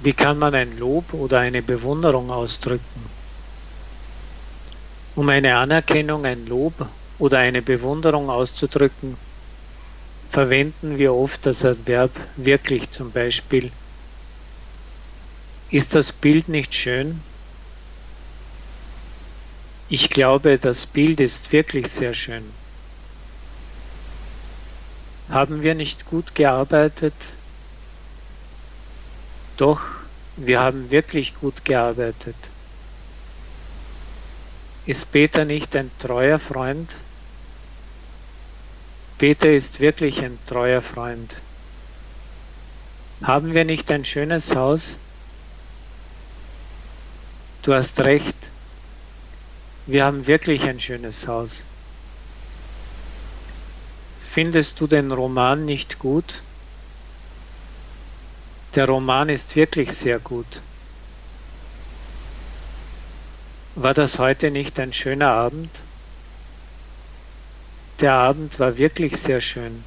Wie kann man ein Lob oder eine Bewunderung ausdrücken? Um eine Anerkennung, ein Lob oder eine Bewunderung auszudrücken, verwenden wir oft das Adverb wirklich zum Beispiel. Ist das Bild nicht schön? Ich glaube, das Bild ist wirklich sehr schön. Haben wir nicht gut gearbeitet? Doch, wir haben wirklich gut gearbeitet. Ist Peter nicht ein treuer Freund? Peter ist wirklich ein treuer Freund. Haben wir nicht ein schönes Haus? Du hast recht. Wir haben wirklich ein schönes Haus. Findest du den Roman nicht gut? Der Roman ist wirklich sehr gut. War das heute nicht ein schöner Abend? Der Abend war wirklich sehr schön.